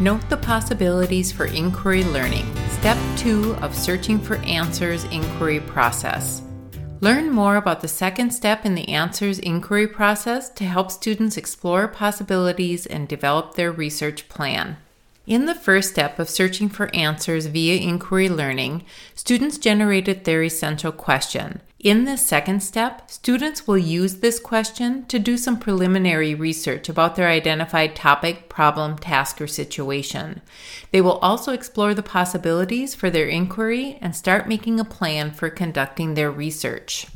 Note the possibilities for inquiry learning. Step 2 of Searching for Answers inquiry process. Learn more about the second step in the answers inquiry process to help students explore possibilities and develop their research plan. In the first step of searching for answers via inquiry learning, students generated their essential question. In this second step, students will use this question to do some preliminary research about their identified topic, problem, task, or situation. They will also explore the possibilities for their inquiry and start making a plan for conducting their research.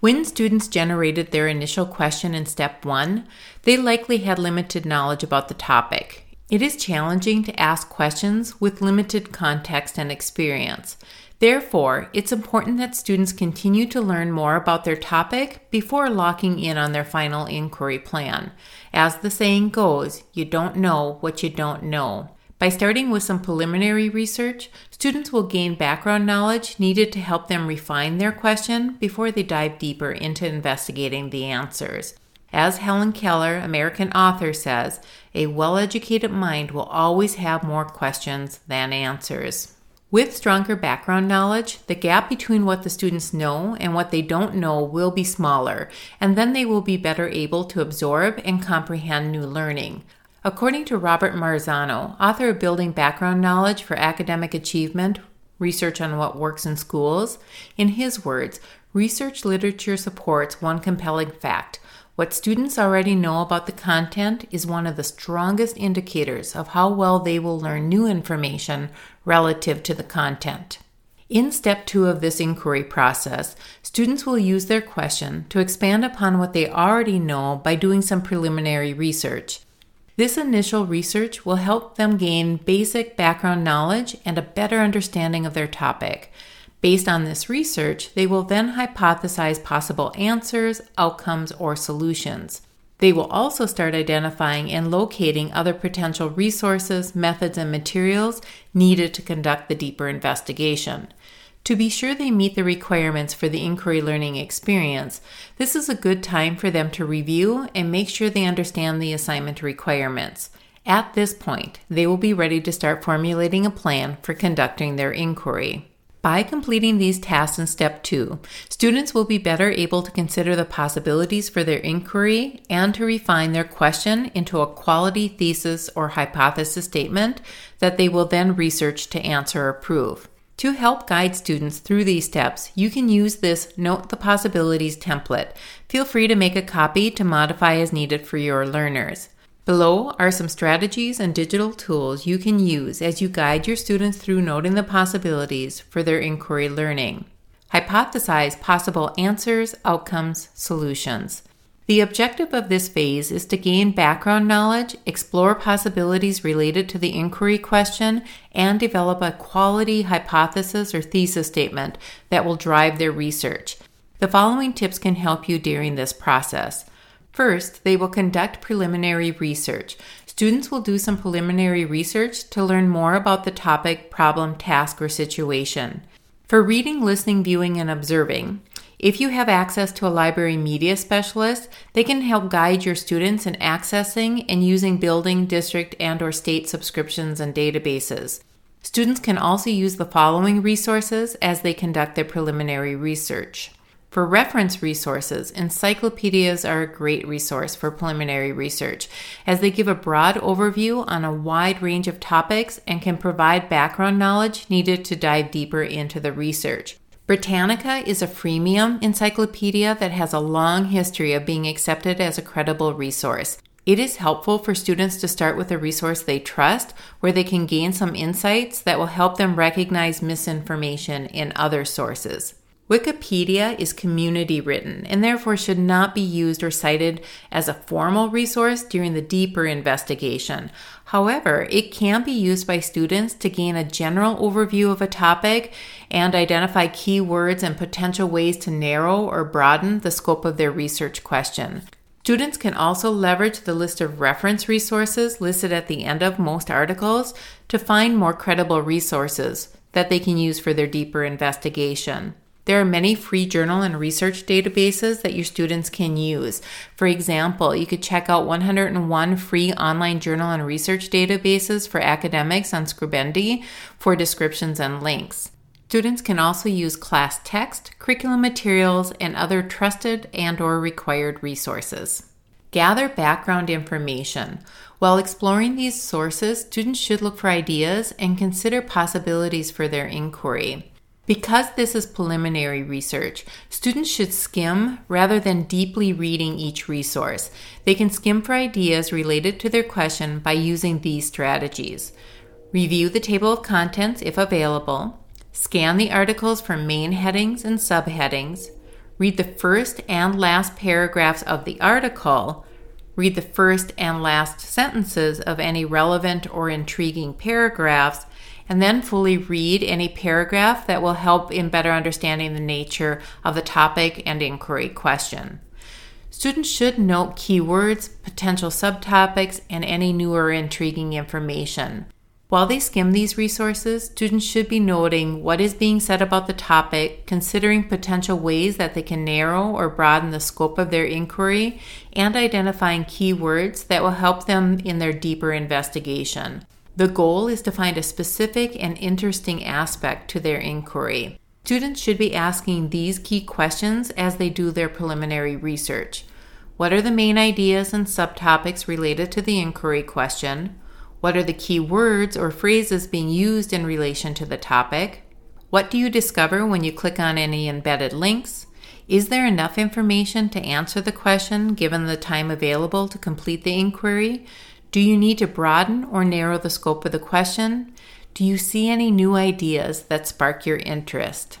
When students generated their initial question in step one, they likely had limited knowledge about the topic. It is challenging to ask questions with limited context and experience. Therefore, it's important that students continue to learn more about their topic before locking in on their final inquiry plan. As the saying goes, you don't know what you don't know. By starting with some preliminary research, students will gain background knowledge needed to help them refine their question before they dive deeper into investigating the answers. As Helen Keller, American author, says, a well educated mind will always have more questions than answers. With stronger background knowledge, the gap between what the students know and what they don't know will be smaller, and then they will be better able to absorb and comprehend new learning. According to Robert Marzano, author of Building Background Knowledge for Academic Achievement Research on What Works in Schools, in his words, research literature supports one compelling fact what students already know about the content is one of the strongest indicators of how well they will learn new information relative to the content. In step two of this inquiry process, students will use their question to expand upon what they already know by doing some preliminary research. This initial research will help them gain basic background knowledge and a better understanding of their topic. Based on this research, they will then hypothesize possible answers, outcomes, or solutions. They will also start identifying and locating other potential resources, methods, and materials needed to conduct the deeper investigation. To be sure they meet the requirements for the inquiry learning experience, this is a good time for them to review and make sure they understand the assignment requirements. At this point, they will be ready to start formulating a plan for conducting their inquiry. By completing these tasks in step two, students will be better able to consider the possibilities for their inquiry and to refine their question into a quality thesis or hypothesis statement that they will then research to answer or prove. To help guide students through these steps, you can use this Note the Possibilities template. Feel free to make a copy to modify as needed for your learners. Below are some strategies and digital tools you can use as you guide your students through noting the possibilities for their inquiry learning. Hypothesize possible answers, outcomes, solutions. The objective of this phase is to gain background knowledge, explore possibilities related to the inquiry question, and develop a quality hypothesis or thesis statement that will drive their research. The following tips can help you during this process. First, they will conduct preliminary research. Students will do some preliminary research to learn more about the topic, problem, task, or situation. For reading, listening, viewing, and observing, if you have access to a library media specialist, they can help guide your students in accessing and using building, district, and or state subscriptions and databases. Students can also use the following resources as they conduct their preliminary research. For reference resources, encyclopedias are a great resource for preliminary research, as they give a broad overview on a wide range of topics and can provide background knowledge needed to dive deeper into the research. Britannica is a freemium encyclopedia that has a long history of being accepted as a credible resource. It is helpful for students to start with a resource they trust, where they can gain some insights that will help them recognize misinformation in other sources. Wikipedia is community written and therefore should not be used or cited as a formal resource during the deeper investigation. However, it can be used by students to gain a general overview of a topic and identify keywords and potential ways to narrow or broaden the scope of their research question. Students can also leverage the list of reference resources listed at the end of most articles to find more credible resources that they can use for their deeper investigation. There are many free journal and research databases that your students can use. For example, you could check out 101 free online journal and research databases for academics on Scribendi for descriptions and links. Students can also use class text, curriculum materials, and other trusted and or required resources. Gather background information. While exploring these sources, students should look for ideas and consider possibilities for their inquiry. Because this is preliminary research, students should skim rather than deeply reading each resource. They can skim for ideas related to their question by using these strategies. Review the table of contents if available. Scan the articles for main headings and subheadings. Read the first and last paragraphs of the article. Read the first and last sentences of any relevant or intriguing paragraphs and then fully read any paragraph that will help in better understanding the nature of the topic and inquiry question. Students should note keywords, potential subtopics, and any new or intriguing information. While they skim these resources, students should be noting what is being said about the topic, considering potential ways that they can narrow or broaden the scope of their inquiry, and identifying keywords that will help them in their deeper investigation. The goal is to find a specific and interesting aspect to their inquiry. Students should be asking these key questions as they do their preliminary research. What are the main ideas and subtopics related to the inquiry question? What are the key words or phrases being used in relation to the topic? What do you discover when you click on any embedded links? Is there enough information to answer the question given the time available to complete the inquiry? Do you need to broaden or narrow the scope of the question? Do you see any new ideas that spark your interest?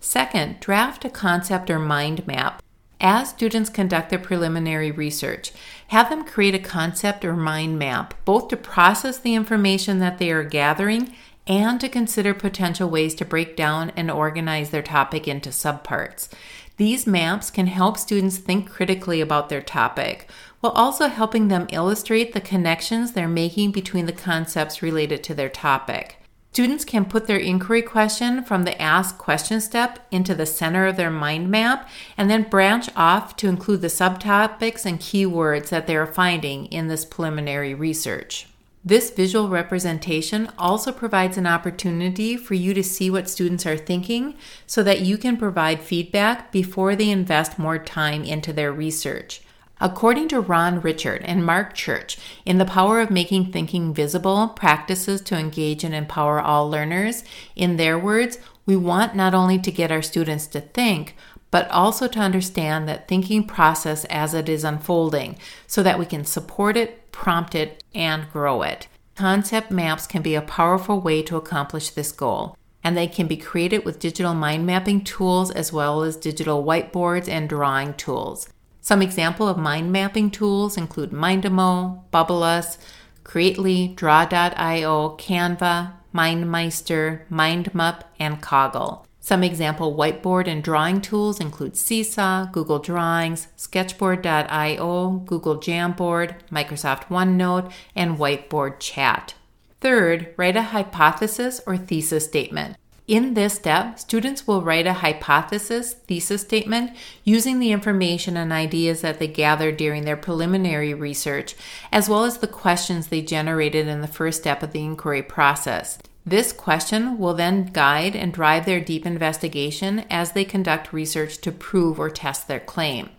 Second, draft a concept or mind map. As students conduct their preliminary research, have them create a concept or mind map, both to process the information that they are gathering and to consider potential ways to break down and organize their topic into subparts. These maps can help students think critically about their topic, while also helping them illustrate the connections they're making between the concepts related to their topic. Students can put their inquiry question from the ask question step into the center of their mind map and then branch off to include the subtopics and keywords that they are finding in this preliminary research. This visual representation also provides an opportunity for you to see what students are thinking so that you can provide feedback before they invest more time into their research. According to Ron Ritchhart and Mark Church in The Power of Making Thinking Visible Practices to Engage and Empower All Learners, in their words, we want not only to get our students to think, but also to understand that thinking process as it is unfolding so that we can support it, prompt it, and grow it. Concept maps can be a powerful way to accomplish this goal, and they can be created with digital mind mapping tools as well as digital whiteboards and drawing tools. Some example of mind mapping tools include Mindomo, Bubbl.us, Creately, Draw.io, Canva, MindMeister, MindMap, and Coggle. Some example whiteboard and drawing tools include Seesaw, Google Drawings, Sketchboard.io, Google Jamboard, Microsoft OneNote, and Whiteboard Chat. Third, write a hypothesis or thesis statement. In this step, students will write a hypothesis thesis statement using the information and ideas that they gathered during their preliminary research, as well as the questions they generated in the first step of the inquiry process. This question will then guide and drive their deep investigation as they conduct research to prove or test their claim.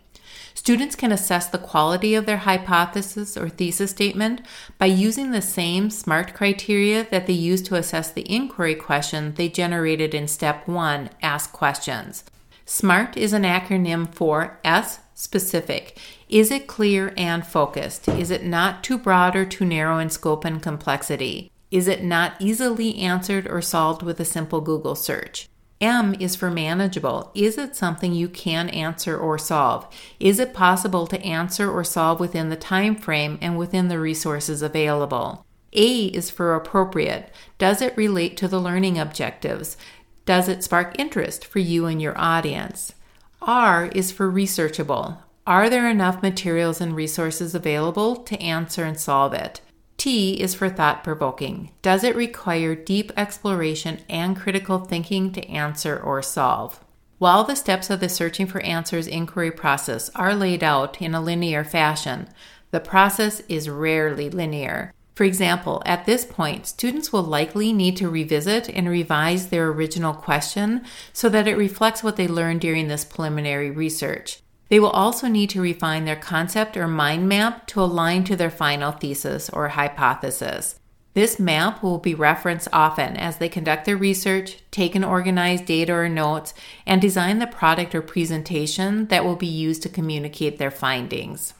Students can assess the quality of their hypothesis or thesis statement by using the same SMART criteria that they use to assess the inquiry question they generated in step one ask questions. SMART is an acronym for S, specific. Is it clear and focused? Is it not too broad or too narrow in scope and complexity? Is it not easily answered or solved with a simple Google search? M is for manageable. Is it something you can answer or solve? Is it possible to answer or solve within the time frame and within the resources available? A is for appropriate. Does it relate to the learning objectives? Does it spark interest for you and your audience? R is for researchable. Are there enough materials and resources available to answer and solve it? T is for thought provoking. Does it require deep exploration and critical thinking to answer or solve? While the steps of the searching for answers inquiry process are laid out in a linear fashion, the process is rarely linear. For example, at this point, students will likely need to revisit and revise their original question so that it reflects what they learned during this preliminary research. They will also need to refine their concept or mind map to align to their final thesis or hypothesis. This map will be referenced often as they conduct their research, take and organize data or notes, and design the product or presentation that will be used to communicate their findings.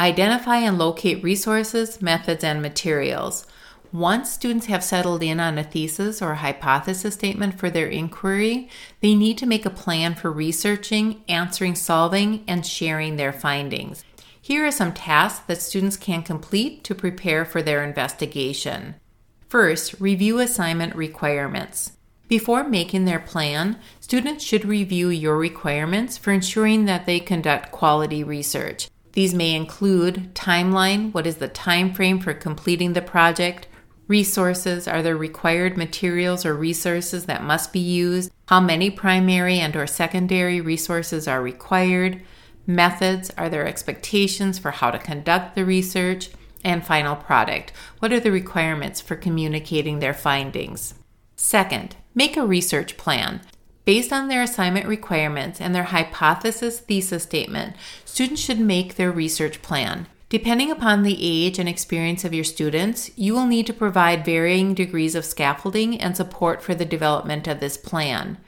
Identify and locate resources, methods, and materials. Once students have settled in on a thesis or a hypothesis statement for their inquiry, they need to make a plan for researching, answering, solving, and sharing their findings. Here are some tasks that students can complete to prepare for their investigation. First, review assignment requirements. Before making their plan, students should review your requirements for ensuring that they conduct quality research. These may include timeline, what is the time frame for completing the project, resources, are there required materials or resources that must be used, how many primary and or secondary resources are required, methods, are there expectations for how to conduct the research, and final product, what are the requirements for communicating their findings. Second, make a research plan. Based on their assignment requirements and their hypothesis thesis statement, students should make their research plan. Depending upon the age and experience of your students, you will need to provide varying degrees of scaffolding and support for the development of this plan.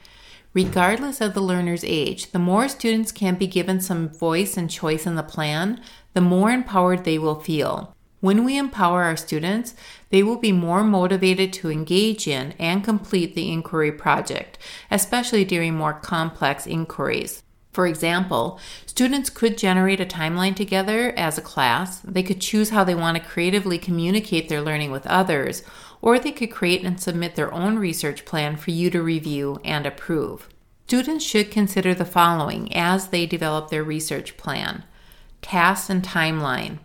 Regardless of the learner's age, the more students can be given some voice and choice in the plan, the more empowered they will feel. When we empower our students, they will be more motivated to engage in and complete the inquiry project, especially during more complex inquiries. For example, students could generate a timeline together as a class. They could choose how they want to creatively communicate their learning with others, or they could create and submit their own research plan for you to review and approve. Students should consider the following as they develop their research plan tasks and timeline.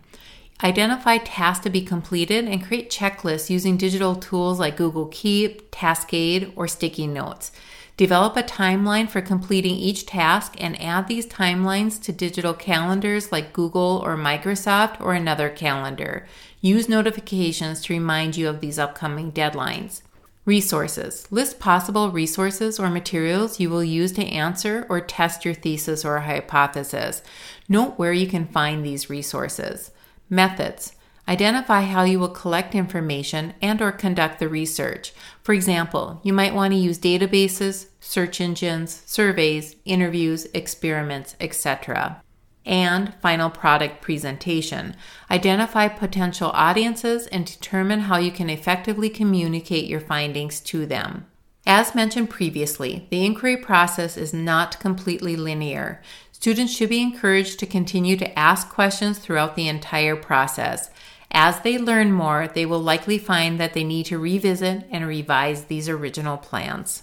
Identify tasks to be completed and create checklists using digital tools like Google Keep, Taskade, or sticky notes. Develop a timeline for completing each task and add these timelines to digital calendars like Google or Microsoft or another calendar. Use notifications to remind you of these upcoming deadlines. Resources. List possible resources or materials you will use to answer or test your thesis or hypothesis. Note where you can find these resources. Methods. Identify how you will collect information and or conduct the research. For example, you might want to use databases, search engines, surveys, interviews, experiments, etc. And final product presentation. Identify potential audiences and determine how you can effectively communicate your findings to them. As mentioned previously, the inquiry process is not completely linear. Students should be encouraged to continue to ask questions throughout the entire process. As they learn more, they will likely find that they need to revisit and revise these original plans.